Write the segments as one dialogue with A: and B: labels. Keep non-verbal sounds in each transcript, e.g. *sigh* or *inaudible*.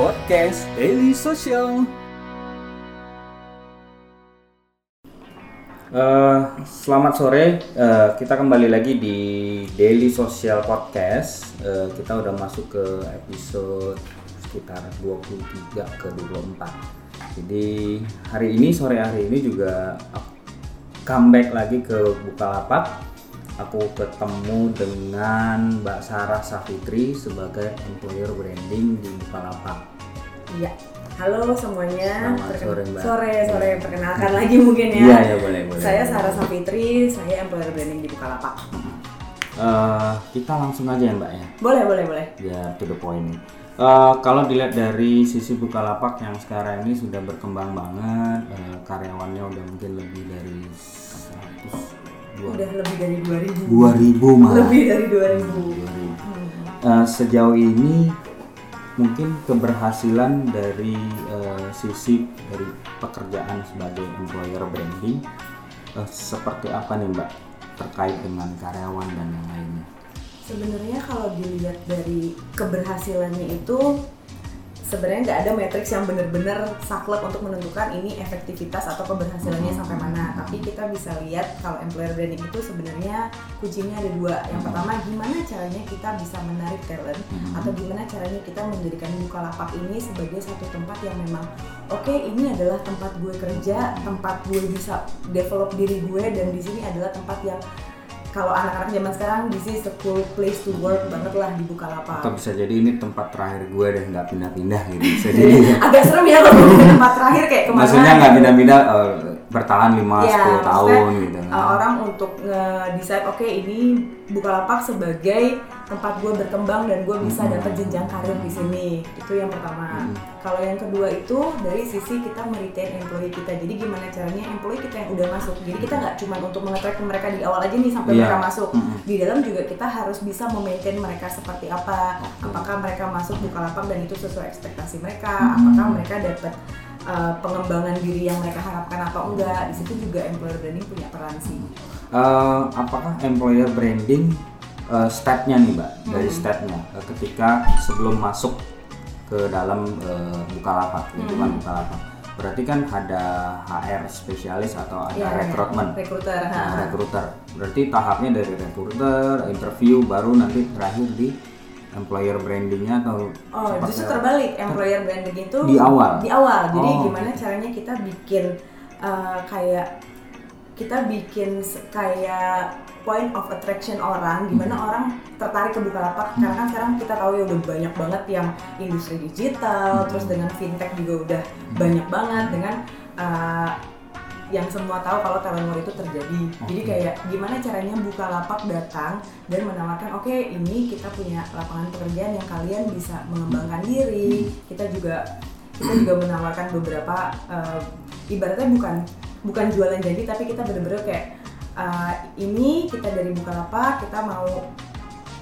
A: podcast Daily Social.
B: Eh, selamat sore, Eh, kita kembali lagi di Daily Social Podcast. Eh, kita udah masuk ke episode sekitar 23 ke 24. Jadi hari ini sore hari ini juga comeback lagi ke Bukalapak. Aku ketemu dengan Mbak Sarah Safitri sebagai employer branding di Bukalapak.
C: Iya. Halo semuanya.
B: Selamat sore, Mbak.
C: Sore, sore. Perkenalkan lagi mungkin ya.
B: Iya, iya, boleh, boleh.
C: Saya Sarah Safitri, saya employer branding di Bukalapak.
B: Eh, kita langsung aja ya Mbak ya.
C: Boleh, boleh, boleh.
B: ya to the point. Eh, kalau dilihat dari sisi Bukalapak yang sekarang ini sudah berkembang banget, eh, karyawannya udah mungkin lebih dari 100
C: Udah lebih dari 2000.
B: 2000 malah.
C: Lebih dari 2000.
B: 2000. Eh, sejauh ini mungkin keberhasilan dari eh, sisi dari pekerjaan sebagai employer branding eh, seperti apa nih Mbak terkait dengan karyawan dan yang lainnya?
C: Sebenarnya kalau dilihat dari keberhasilannya itu sebenarnya nggak ada matriks yang benar-benar saklek untuk menentukan ini efektivitas atau keberhasilannya sampai mana. Tapi kita bisa lihat kalau employer branding itu sebenarnya kuncinya ada dua. Yang pertama gimana caranya kita bisa menarik talent atau gimana caranya kita menjadikan Bukalapak ini sebagai satu tempat yang memang oke ini adalah tempat gue kerja, tempat gue bisa develop diri gue dan di sini adalah tempat yang kalau anak-anak zaman sekarang this is a cool place to work banget lah di Bukalapak.
B: Atau bisa jadi ini tempat terakhir gue dan nggak pindah-pindah gitu. Bisa *laughs* jadi.
C: Agak serem ya kalau tempat terakhir kayak ke mana?
B: Maksudnya nggak pindah-pindah eh, bertahan 5
C: Iya,
B: 10
C: maksudnya,
B: tahun gitu.
C: uh, orang untuk nge-decide oke ini Bukalapak sebagai tempat gue berkembang dan gue bisa
B: Hmm.
C: dapat jenjang karir di sini. Itu yang pertama. Kalau yang kedua itu dari sisi kita meretain employee kita. Jadi gimana caranya employee kita yang udah masuk. Jadi kita nggak cuma untuk mengetrack mereka di awal aja nih sampai
B: Iya.
C: mereka masuk.
B: Mm-mm.
C: Di dalam juga kita harus bisa memaintain mereka seperti apa. Apakah mereka masuk Bukalapak dan itu sesuai ekspektasi mereka? Apakah mereka dapat uh, pengembangan diri yang mereka harapkan atau enggak? Di situ juga employer branding punya peran sih.
B: Eh, apakah employer branding eh, stepnya nih mbak dari
C: Hmm.
B: stepnya eh, ketika sebelum masuk ke dalam eh, bukalapak lingkungan
C: Hmm.
B: bukalapak berarti kan ada HR spesialis atau ada
C: Iya,
B: rekrutmen
C: Rekruter.
B: Nah, rekruter berarti tahapnya dari rekruter interview baru nanti terakhir di employer brandingnya atau
C: Oh, justru
B: apa?
C: terbalik. Employer branding itu
B: Di awal?
C: Di awal. Jadi
B: Oh,
C: gimana
B: oke.
C: caranya kita bikin uh, kayak kita bikin kayak point of attraction orang, gimana
B: Hmm.
C: orang tertarik ke Bukalapak karena kan sekarang kita tahu ya udah banyak banget yang industri digital,
B: Hmm.
C: terus dengan fintech juga udah banyak banget dengan uh, yang semua tahu kalau talent war itu terjadi. Jadi
B: Oke.
C: kayak gimana caranya Bukalapak datang dan menawarkan oke ini kita punya lapangan pekerjaan yang kalian bisa mengembangkan diri. Kita juga kita juga menawarkan beberapa uh, ibaratnya bukan bukan jualan janji tapi kita bener-bener kayak uh, ini kita dari Bukalapak kita mau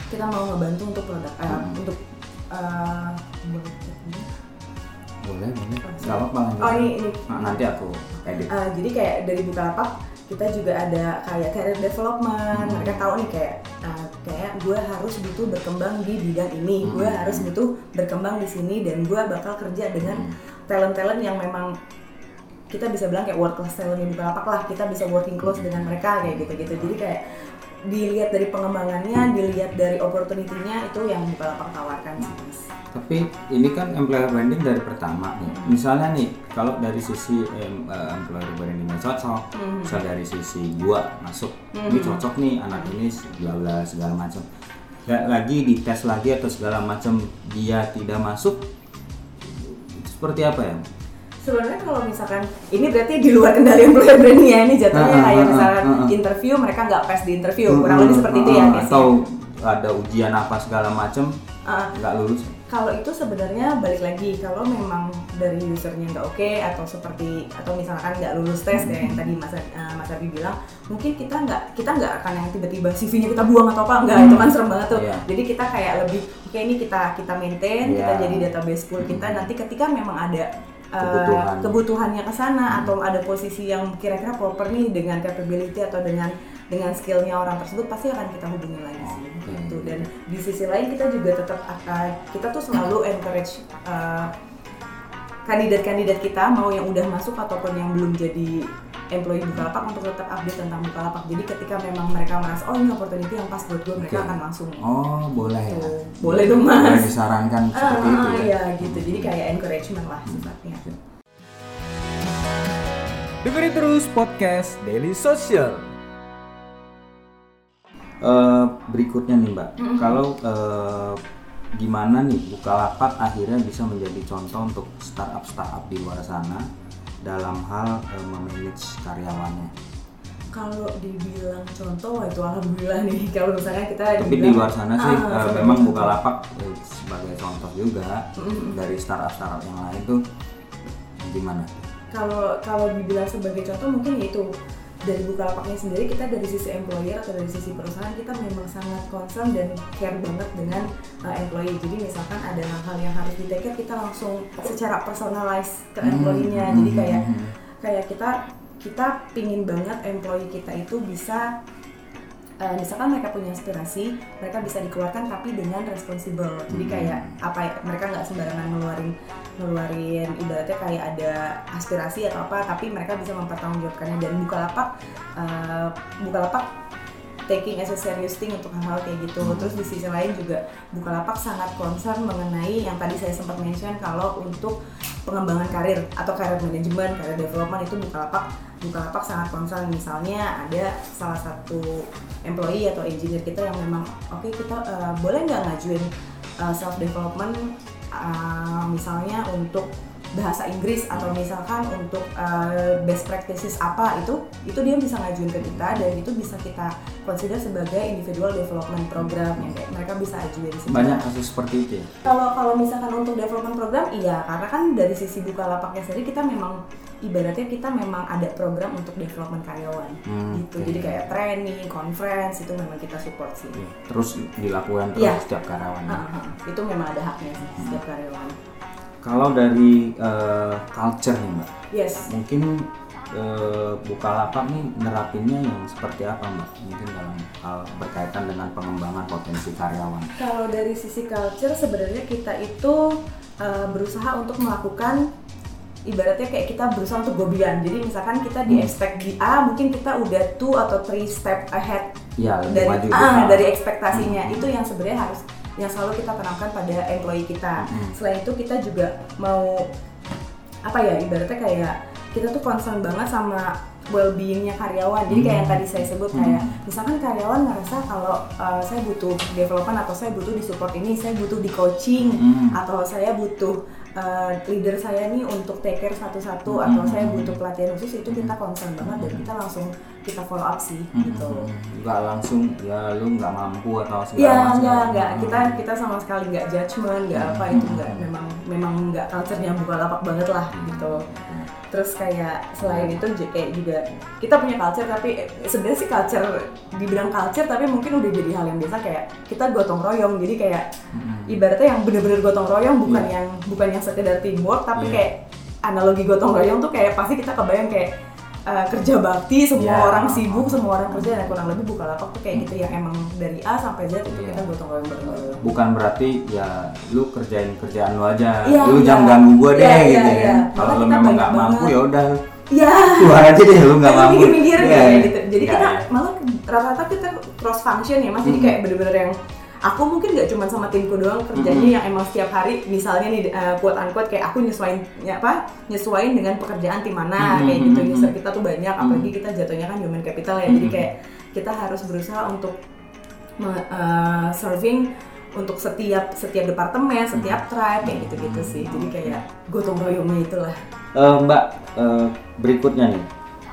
C: kita mau ngebantu untuk produk uh,
B: Hmm.
C: untuk uh,
B: boleh boleh nggak apa-apa
C: oh ini ini
B: Nah, nanti aku edit
C: Uh, jadi kayak dari Bukalapak kita juga ada kayak career development.
B: Hmm.
C: Mereka tahu nih kayak uh, kayak gue harus butuh berkembang di bidang ini,
B: Hmm.
C: gue harus butuh berkembang di sini dan gue bakal kerja dengan
B: Hmm.
C: talent-talent yang memang kita bisa bilang kayak world class talent di Bukalapak lah. Kita bisa working close dengan mereka kayak gitu-gitu. Jadi kayak dilihat dari pengembangannya, dilihat dari opportunity-nya itu yang Bukalapak tawarkan sih.
B: Tapi ini kan employer branding dari pertama nih. Misalnya nih, kalau dari sisi em, eh, employer brandingnya cocok,
C: Mhm.
B: misal dari sisi gua masuk, ini cocok nih anak ini bla bla segala macam. Lagi dites lagi atau segala macam dia tidak masuk, seperti apa ya?
C: Sebenarnya kalau misalkan ini berarti di luar kendali employer branding ya ini jatuhnya
B: Ah, ah,
C: kayak
B: ah,
C: misalkan interview mereka nggak pass di interview kurang lebih seperti itu ya
B: Hmm,
C: case-nya.
B: Atau ada ujian apa segala
C: Ah,
B: nggak lulus.
C: kalau itu sebenarnya balik lagi kalau memang dari usernya nggak oke atau seperti atau misalkan nggak lulus tes kayak yang tadi Mas uh, Mas Abi bilang mungkin kita nggak kita nggak akan yang tiba-tiba CV-nya kita buang atau apa nggak itu kan serem banget tuh
B: Iya.
C: jadi kita kayak lebih oke ini kita kita maintain kita
B: Iya.
C: jadi database pool kita nanti ketika memang ada uh,
B: Kebutuhan.
C: kebutuhannya ke sana atau ada posisi yang kira-kira proper nih dengan capability atau dengan dengan skillnya orang tersebut pasti akan kita hubungi lagi sih. Gitu. dan di sisi lain kita juga tetap uh, kita tuh selalu encourage uh, kandidat-kandidat kita mau yang udah masuk ataupun yang belum jadi employee Bukalapak untuk tetap update tentang Bukalapak. Jadi ketika memang mereka merasa oh ini opportunity yang pas buat gue, mereka
B: Oke.
C: akan langsung
B: Oh, boleh ya.
C: Tuh, boleh dong
B: Boleh
C: mas.
B: disarankan seperti
C: Ah,
B: itu ya.
C: iya gitu. Jadi kayak encouragement lah sifatnya.
A: Dengerin terus podcast Daily Social.
B: Eh, berikutnya nih Mbak, kalau eh, gimana nih Bukalapak akhirnya bisa menjadi contoh untuk startup-startup di luar sana dalam hal eh, memanage karyawannya.
C: Kalau dibilang contoh, itu alhamdulillah nih. *laughs* Kalau misalnya kita
B: Tapi di
C: dibilang,
B: luar sana sih
C: ah, sebenarnya
B: memang. Bukalapak eh, sebagai contoh juga dari startup-startup yang lain tuh gimana?
C: kalau kalau dibilang sebagai contoh mungkin yaitu dari Bukalapaknya sendiri kita dari sisi employer atau dari sisi perusahaan kita memang sangat concern dan care banget dengan uh, employee. Jadi misalkan ada hal-hal yang harus di take care kita langsung secara personalize ke
B: Hmm,
C: employee-nya.
B: Hmm,
C: jadi
B: hmm,
C: kayak
B: hmm.
C: kayak kita kita pingin banget employee kita itu bisa eh, misalkan mereka punya aspirasi, mereka bisa dikeluarkan tapi dengan responsibel. Jadi
B: Hmm.
C: kayak apa ya, mereka nggak sembarangan ngeluarin ngeluarin ibaratnya kayak ada aspirasi atau apa, tapi mereka bisa mempertanggungjawabkannya dan Bukalapak eh, Bukalapak taking as a serious thing untuk hal-hal kayak gitu. Terus di sisi lain juga Bukalapak sangat concern mengenai yang tadi saya sempat mention kalau untuk pengembangan karir atau karir manajemen, karir development itu Bukalapak Bukalapak sangat concern. Misalnya ada salah satu employee atau engineer kita yang memang oke kita eh, boleh nggak ngajuin self development misalnya untuk bahasa Inggris atau misalkan untuk eh, best practices apa itu itu dia bisa ngajuin ke kita dan itu bisa kita consider sebagai individual development program yang kayak mereka bisa ajuin.
B: Banyak kasus seperti itu ya.
C: Kalau kalau misalkan untuk development program iya karena kan dari sisi Bukalapaknya sendiri kita memang ibaratnya kita memang ada program untuk development karyawan
B: Hmm,
C: gitu.
B: oke.
C: Jadi kayak training, conference itu memang kita support sih.
B: Terus dilakukan terus
C: Iya.
B: setiap karyawan.
C: Ah, ah, ah. itu memang ada haknya sih setiap karyawan.
B: Kalau dari eh, culture nih Mbak,
C: Yes.
B: mungkin eh, Bukalapak nih nerapinnya yang seperti apa Mbak? Mungkin dalam hal berkaitan dengan pengembangan potensi karyawan.
C: Kalau dari sisi culture sebenarnya kita itu uh, berusaha untuk melakukan ibaratnya kayak kita berusaha untuk gobian. Jadi misalkan kita di
B: Hmm.
C: expect di A, mungkin kita udah two atau three step ahead
B: lebih
C: dari
B: maju juga.
C: dari ekspektasinya.
B: Hmm.
C: Itu yang sebenarnya harus yang selalu kita tanamkan pada employee kita.
B: Hmm.
C: Selain itu kita juga mau apa ya ibaratnya kayak kita tuh concern banget sama well-beingnya karyawan. Jadi kayak yang tadi saya sebut kayak misalkan karyawan ngerasa kalau uh, saya butuh development atau saya butuh di support ini, saya butuh di coaching
B: Hmm.
C: atau saya butuh uh, leader saya nih untuk take care satu-satu atau
B: Hmm.
C: saya butuh pelatihan khusus itu kita concern banget dan kita langsung kita follow up sih gitu.
B: Nggak langsung ya lu nggak mampu atau segala
C: Iya,
B: macam.
C: enggak, enggak.
B: Hmm.
C: Kita kita sama sekali nggak judgement, nggak apa itu enggak. Memang memang nggak culture-nya buka lapak banget lah gitu. Terus kayak selain itu kayak juga kita punya culture tapi eh, sebenarnya sih culture dibilang culture tapi mungkin udah jadi hal yang biasa kayak kita gotong royong. Jadi kayak
B: Hmm.
C: ibaratnya yang bener-bener gotong royong bukan
B: Iya.
C: yang bukan yang sekedar teamwork tapi
B: Iya.
C: kayak analogi gotong royong tuh kayak pasti kita kebayang kayak uh, kerja bakti semua
B: Iya.
C: orang sibuk semua orang kerja dan kurang lebih Bukalapak tuh kayak gitu yang emang dari A sampai Z itu
B: Iya.
C: kita gotong royong bareng-bareng.
B: bukan berarti ya lu kerjain kerjaan lu aja
C: Iya,
B: lu
C: iya.
B: jangan ganggu gua deh
C: Iya, iya,
B: gitu
C: iya.
B: ya
C: Malah
B: kalau lu memang nggak mampu ya udah
C: Iya.
B: keluar aja deh lu nggak mampu
C: Mikir-mikir
B: Iya,
C: kayak
B: iya.
C: gitu. Jadi
B: Iya,
C: kita
B: iya.
C: malah rata-rata kita cross function ya mas. Jadi
B: Hmm.
C: kayak bener-bener yang aku mungkin nggak cuma sama timku doang kerjanya
B: Hmm.
C: yang emang setiap hari misalnya nih uh, quote unquote kayak aku nyesuain ya apa nyesuain dengan pekerjaan tim mana
B: Hmm,
C: kayak gitu. user kita tuh banyak apalagi kita jatuhnya kan human capital ya. Jadi
B: Hmm.
C: kayak kita harus berusaha untuk me- uh, serving untuk setiap setiap departemen setiap tribe kayak gitu-gitu sih. Jadi kayak gotong royongnya itulah.
B: Eh, Mbak, eh, berikutnya nih,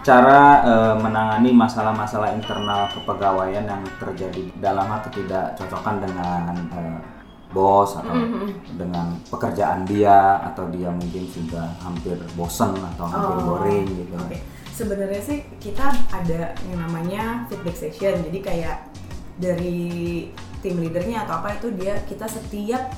B: cara eh, menangani masalah-masalah internal kepegawaian yang terjadi dalam hal ketidakcocokan dengan eh, bos atau
C: Mhm.
B: dengan pekerjaan dia atau dia mungkin sudah hampir bosen atau hampir
C: Oh,
B: boring gitu.
C: Oke, sebenarnya sih kita ada yang namanya feedback session. Jadi kayak dari tim leadernya atau apa itu dia kita setiap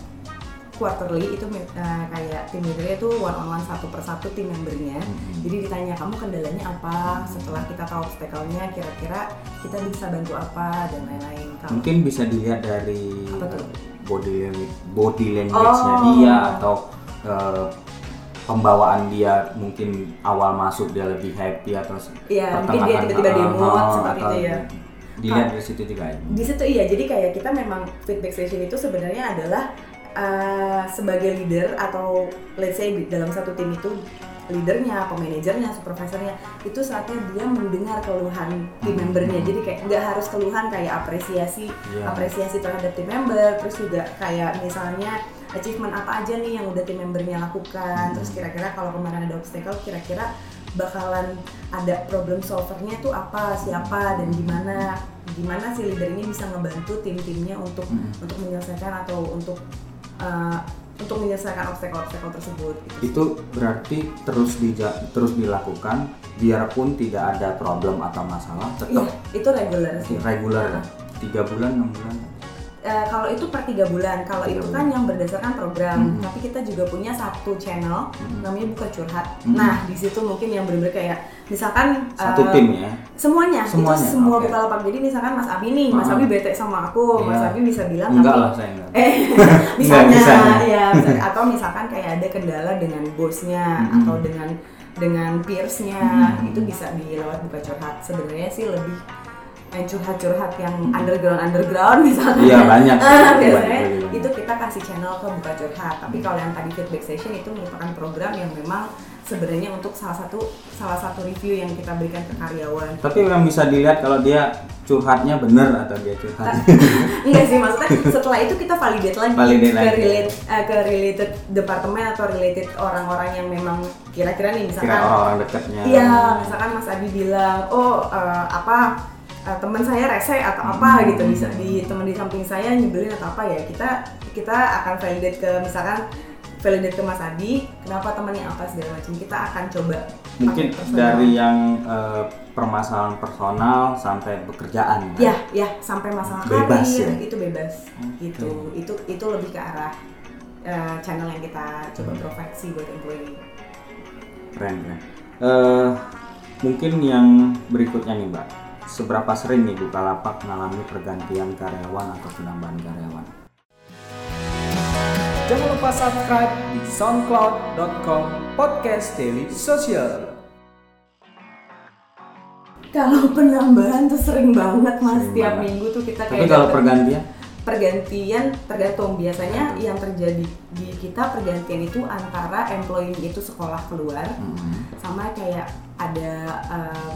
C: quarterly itu uh, kayak tim leadernya itu one on one satu persatu tim membernya
B: Hmm.
C: jadi ditanya kamu kendalanya apa setelah kita tahu obstacle-nya kira-kira kita bisa bantu apa dan lain-lain
B: mungkin bisa dilihat dari
C: Apa tuh?
B: body language body language-nya
C: Oh.
B: dia atau eh, pembawaan dia mungkin awal masuk dia lebih happy atau
C: Iya, mungkin dia tiba-tiba
B: ah,
C: demot
B: ah,
C: seperti
B: atau
C: itu ya.
B: dilihat dari situ juga ya
C: di situ iya jadi kayak kita memang feedback session itu sebenarnya adalah uh, sebagai leader atau let's say dalam satu tim itu leadernya, pemanajernya, supervisornya itu saatnya dia mendengar keluhan tim
B: Hmm.
C: membernya jadi kayak nggak harus keluhan kayak apresiasi
B: Iya.
C: apresiasi terhadap tim member terus juga kayak misalnya achievement apa aja nih yang udah tim membernya lakukan terus kira-kira kalau kemarin ada obstacle kira-kira bakalan ada problem solvernya tuh apa siapa dan gimana gimana si leader ini bisa ngebantu tim-timnya untuk
B: Mm.
C: untuk menyelesaikan atau untuk uh, untuk menyelesaikan obstacle-obstacle tersebut gitu.
B: itu berarti terus dija- terus dilakukan biarpun tidak ada problem atau masalah tetap
C: itu regular sih.
B: reguler
C: Nah,
B: tiga bulan enam bulan
C: eh, kalau itu per tiga bulan, kalau itu kan yang berdasarkan program.
B: Mhm.
C: Tapi kita juga punya satu channel
B: Mhm.
C: namanya buka curhat.
B: Mhm.
C: Nah di situ mungkin yang benar-benar kayak misalkan
B: satu
C: eh,
B: tim ya
C: semuanya,
B: Semuanya,
C: itu semua
B: oke.
C: Bukalapak. Jadi misalkan Mas Abi nih, Mas
B: Ah.
C: Abi bete sama aku, Mas
B: Iya.
C: Abi bisa bilang
B: enggak
C: tapi
B: lah saya enggak
C: eh *laughs* *laughs* misalnya
B: bisa.
C: ya *laughs* misalnya, atau misalkan kayak ada kendala dengan bosnya
B: Mhm.
C: atau dengan dengan peersnya
B: Mhm.
C: itu bisa dilewat buka curhat sebenarnya sih lebih curhat-curhat yang underground underground misalnya
B: Iya, banyak.
C: Ah,
B: Banyak,
C: biasanya
B: banyak.
C: itu kita kasih channel ke buka curhat tapi kalau yang tadi feedback session itu merupakan program yang memang sebenarnya untuk salah satu salah satu review yang kita berikan ke karyawan
B: tapi yang bisa dilihat kalau dia curhatnya bener atau dia curhat
C: Enggak sih maksudnya setelah itu kita validate lagi
B: Validate
C: ke
B: lagi.
C: relate eh, ke related departemen atau related orang-orang yang memang kira-kira nih
B: kira
C: misalkan
B: orang-orang dekatnya
C: iya misalkan Mas Adi bilang oh eh, apa eh, teman saya rese atau apa
B: Hmm.
C: gitu bisa di teman di samping saya nyebelin atau apa ya kita kita akan validate ke misalkan validate ke Mas Adi kenapa temannya apa segala macam kita akan coba
B: mungkin dari yang eh, permasalahan personal sampai pekerjaan kan?
C: ya ya sampai masalah
B: Bebas
C: karir
B: ya?
C: itu bebas
B: Oke.
C: gitu itu itu lebih ke arah eh, channel yang kita coba
B: Hmm.
C: buat employee
B: keren keren Eh, mungkin yang berikutnya nih mbak seberapa sering nih Bukalapak mengalami pergantian karyawan atau penambahan karyawan?
A: Jangan lupa subscribe di soundcloud.com podcast daily social.
C: kalau penambahan tuh sering banget mas.
B: Sering
C: tiap
B: banget.
C: minggu tuh kita
B: tapi
C: kayak
B: kalau
C: dapet-
B: pergantian?
C: Pergantian tergantung. Biasanya yang terjadi di kita pergantian itu antara employee itu sekolah keluar
B: mm,
C: sama kayak ada uh,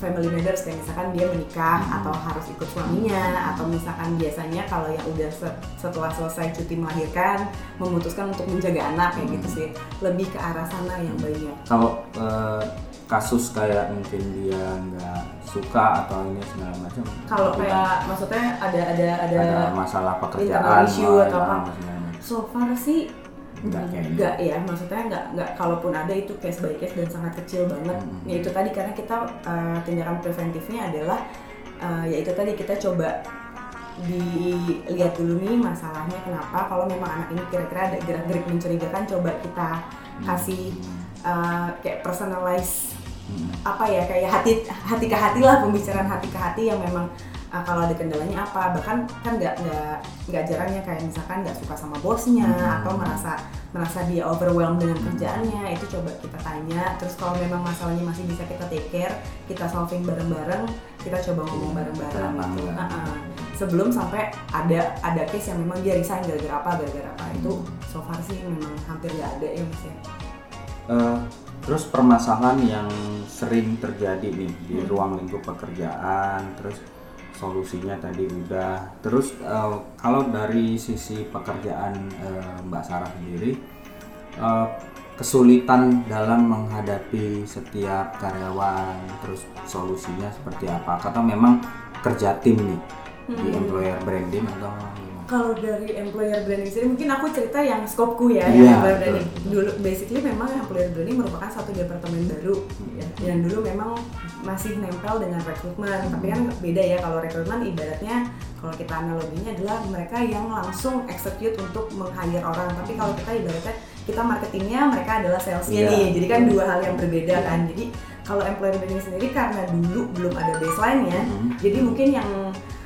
C: family members kayak misalkan dia menikah
B: Hmm.
C: atau harus ikut suaminya atau misalkan biasanya kalau yang udah se- setelah selesai cuti melahirkan memutuskan untuk menjaga anak kayak gitu
B: Hmm.
C: sih lebih ke arah sana yang banyak
B: kalau eh, kasus kayak mungkin dia nggak suka atau ini segala macam
C: kalau kayak maksudnya ada ada ada,
B: ada masalah pekerjaan
C: issue atau
B: ya,
C: apa. so far sih Enggak ya maksudnya enggak enggak kalaupun ada itu case by case dan sangat kecil banget
B: Hmm.
C: ya itu tadi karena kita uh, tindakan preventifnya adalah uh, ya itu tadi kita coba dilihat dulu nih masalahnya kenapa kalau memang anak ini kira-kira ada gerak-gerik mencurigakan coba kita kasih uh, kayak personalize
B: Hmm.
C: apa ya kayak hati hati ke hati lah pembicaraan hati ke hati yang memang uh, kalau ada kendalanya apa bahkan kan nggak nggak nggak jarangnya kayak misalkan nggak suka sama bosnya
B: Hmm.
C: atau merasa merasa dia overwhelmed dengan kerjaannya itu coba kita tanya terus kalau memang masalahnya masih bisa kita take care kita solving bareng-bareng kita coba ngomong bareng-bareng
B: Kenapa
C: gitu.
B: enggak?
C: Uh-uh. sebelum sampai ada ada case yang memang dia resign gara-gara apa gara-gara apa itu so far sih memang hampir nggak ada ya mas ya
B: Eh, terus permasalahan yang sering terjadi nih di
C: Hmm.
B: ruang lingkup pekerjaan, terus solusinya tadi udah. Terus eh, kalau dari sisi pekerjaan eh, Mbak Sarah sendiri, eh, kesulitan dalam menghadapi setiap karyawan, terus solusinya seperti apa? Atau memang kerja tim nih di
C: Hmm.
B: employer branding atau?
C: Kalau dari employer branding sendiri mungkin aku cerita yang scopeku ya, yang employer
B: betul.
C: branding. Dulu basically memang employer branding merupakan satu departemen baru ya.
B: Hmm.
C: yang dulu memang masih nempel dengan rekrutmen. Tapi kan beda ya kalau rekrutmen ibaratnya kalau kita analoginya adalah mereka yang langsung execute untuk meng-hire orang tapi kalau kita ibaratnya kita marketingnya mereka adalah salesnya
B: Iya.
C: nih jadi kan dua hal yang berbeda kan jadi kalau employer branding sendiri karena dulu belum ada baseline-nya
B: Mhm.
C: jadi mungkin yang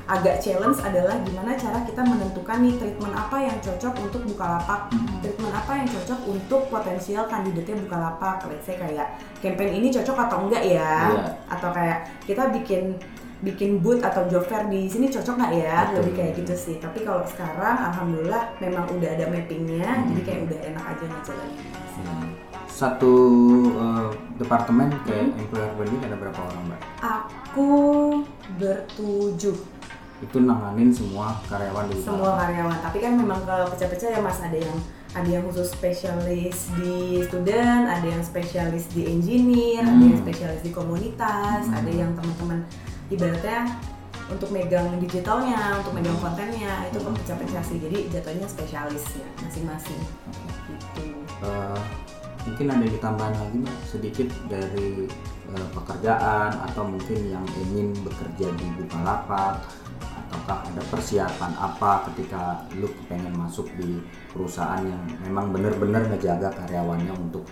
C: agak challenge adalah gimana cara kita menentukan nih treatment apa yang cocok untuk Bukalapak,
B: Mhm.
C: treatment apa yang cocok untuk potensial kandidatnya Bukalapak. Let's say kayak campaign ini cocok atau enggak ya?
B: Iya.
C: Atau kayak kita bikin bikin booth atau job fair di sini cocok nggak ya?
B: Betul.
C: Lebih kayak gitu sih. Tapi kalau sekarang alhamdulillah memang udah ada mappingnya,
B: Mhm.
C: jadi kayak udah enak aja ngejalanin.
B: Hmm. Satu eh, departemen kayak
C: Hmm.
B: employer branding ada berapa orang mbak?
C: Aku bertujuh
B: Itu nanganin semua karyawan di
C: semua karyawan. Tapi kan memang kalau pecah-pecah ya mas ada yang ada yang khusus spesialis di student ada yang spesialis di engineer ada
B: Hmm.
C: yang spesialis di komunitas
B: Hmm.
C: ada yang teman-teman ibaratnya untuk megang digitalnya untuk megang kontennya itu
B: Hmm.
C: pecah-pecah sih. Jadi jatuhnya spesialis ya masing-masing. Gitu.
B: Eh, mungkin ada ditambahan lagi mbak sedikit dari eh, pekerjaan atau mungkin yang ingin bekerja di Bukalapak ataukah ada persiapan apa ketika lu pengen masuk di perusahaan yang memang benar-benar ngejaga karyawannya untuk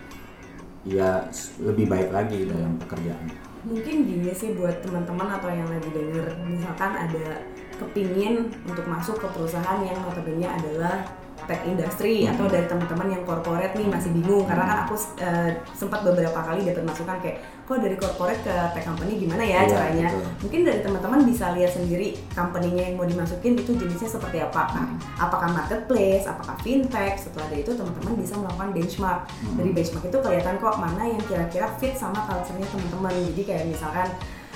B: ya lebih baik lagi dalam pekerjaan?
C: Mungkin gini sih buat teman-teman atau yang lagi denger. Misalkan ada kepingin untuk masuk ke perusahaan yang notabene adalah tech industry atau dari teman-teman yang corporate nih masih bingung karena kan aku eh, sempat beberapa kali dapat masukan kayak kok dari corporate ke tech company gimana ya
B: Iya,
C: caranya
B: betul.
C: mungkin dari teman-teman bisa lihat sendiri company-nya yang mau dimasukin itu jenisnya seperti apa
B: Hmm.
C: apakah marketplace apakah fintech setelah dari itu teman-teman bisa melakukan benchmark
B: Hmm.
C: dari benchmark itu kelihatan kok mana yang kira-kira fit sama culture-nya teman-teman jadi kayak misalkan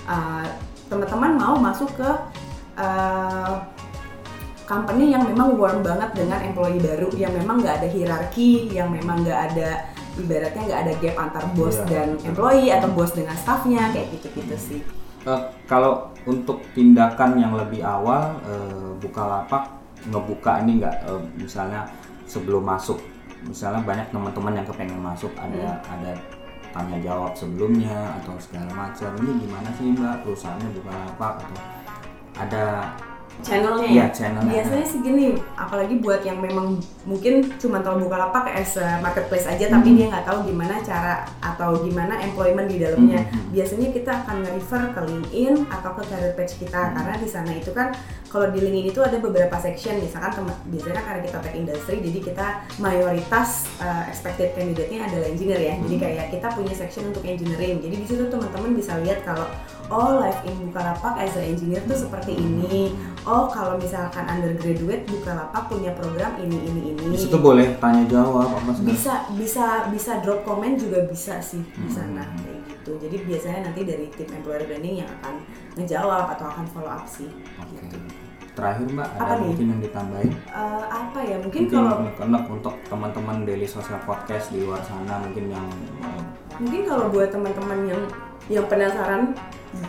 C: uh, teman-teman mau masuk ke uh, company yang memang warm banget dengan employee baru yang memang nggak ada hierarki yang memang nggak ada ibaratnya nggak ada gap antar bos
B: Iya,
C: dan employee atau bos dengan staffnya kayak gitu-gitu sih.
B: Eh, kalau untuk tindakan yang lebih awal eh, Bukalapak ngebuka ini nggak eh, misalnya sebelum masuk misalnya banyak teman-teman yang kepengen masuk ada ada tanya jawab sebelumnya atau segala macam. Ini gimana sih mbak perusahaannya Bukalapak atau ada
C: channelnya
B: Iya,
C: ya
B: channelnya.
C: biasanya sih gini apalagi buat yang memang mungkin cuma tahu Bukalapak as a marketplace aja tapi
B: Hmm.
C: dia nggak tahu gimana cara atau gimana employment di dalamnya
B: Hmm, hmm.
C: biasanya kita akan nge-refer ke LinkedIn atau ke career page kita
B: Hmm.
C: karena di sana itu kan kalau di LinkedIn itu ada beberapa section misalkan tem- biasanya karena kita tech industry jadi kita mayoritas uh, expected candidate-nya adalah engineer ya jadi
B: Hmm.
C: kayak kita punya section untuk engineering jadi di situ teman-teman bisa lihat kalau oh life in Bukalapak as a engineer tuh seperti ini oh kalau misalkan undergraduate Bukalapak punya program ini ini ini
B: di situ boleh tanya jawab apa segala
C: bisa bisa bisa drop komen juga bisa sih di
B: Hmm.
C: sana kayak gitu jadi biasanya nanti dari tim employer branding yang akan ngejawab atau akan follow up sih
B: Oke.
C: gitu.
B: terakhir mbak
C: Apa
B: ada
C: nih?
B: mungkin yang ditambahin
C: Eh, apa ya mungkin
B: mungkin
C: kalau
B: untuk teman-teman daily social podcast di luar sana mungkin yang
C: mungkin kalau buat teman-teman yang yang penasaran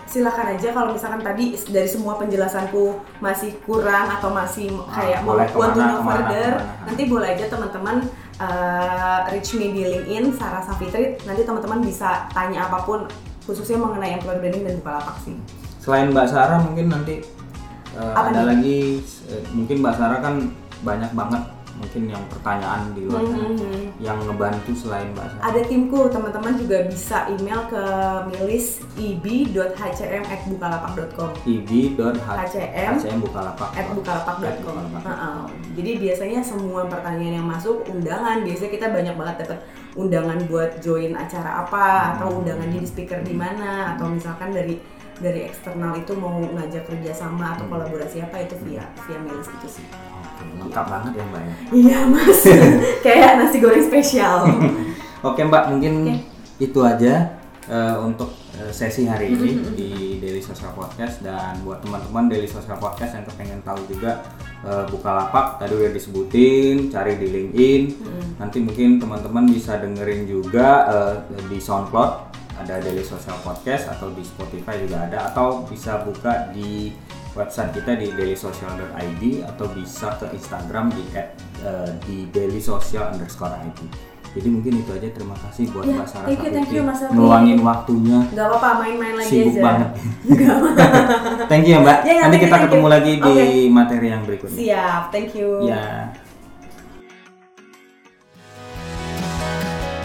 C: silakan aja kalau misalkan tadi dari semua penjelasanku masih kurang atau masih
B: Ah,
C: kayak mau want to know further
B: ke mana.
C: nanti boleh aja teman-teman uh, reach me di LinkedIn Sarah Safitri nanti teman-teman bisa tanya apa pun khususnya mengenai employer branding dan Bukalapak sih
B: Selain Mbak Sarah mungkin nanti uh,
C: Apa
B: ada
C: nih?
B: lagi uh, mungkin Mbak Sarah kan banyak banget mungkin yang pertanyaan di luar sana
C: Mhm.
B: yang ngebantu selain Mbak Sarah.
C: ada timku teman-teman juga bisa email ke milis ib.hcm@bukalapak.com
B: ib.hcm
C: HCM
B: bukalapak
C: at bukalapak.com.
B: At bukalapak.
C: Heeh. Jadi biasanya semua pertanyaan yang masuk undangan, biasanya kita banyak banget dapat undangan buat join acara apa atau undangan jadi speaker di mana atau misalkan dari dari eksternal itu mau ngajak kerjasama atau kolaborasi apa itu via via milis itu sih.
B: Lengkap banget ya Mbak ya.
C: Iya mas, *laughs* kayak nasi goreng spesial. *laughs*
B: Oke Mbak mungkin
C: Oke.
B: itu aja uh, untuk uh, sesi hari ini di Daily Social Podcast dan buat teman-teman Daily Social Podcast yang kepengen tahu juga uh, Bukalapak tadi udah disebutin cari di LinkedIn nanti mungkin teman-teman bisa dengerin juga uh, di SoundCloud ada Daily Social Podcast atau di Spotify juga ada atau bisa buka di website kita di dailysocial.id atau bisa ke Instagram di at, eh, di dailysocial underscore id. Jadi mungkin itu aja terima kasih buat
C: Ya,
B: Mbak Sarah
C: thank you, thank you, Mas
B: ngeluangin waktunya
C: Gak apa-apa main-main lagi
B: sibuk
C: aja.
B: banget. *laughs* thank you ya Mbak.
C: Ya, ya,
B: Nanti
C: you,
B: kita
C: thank
B: ketemu
C: you.
B: lagi di
C: Oke.
B: materi yang berikutnya.
C: Siap, thank you.
B: Ya.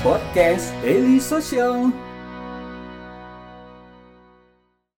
A: Podcast Daily Social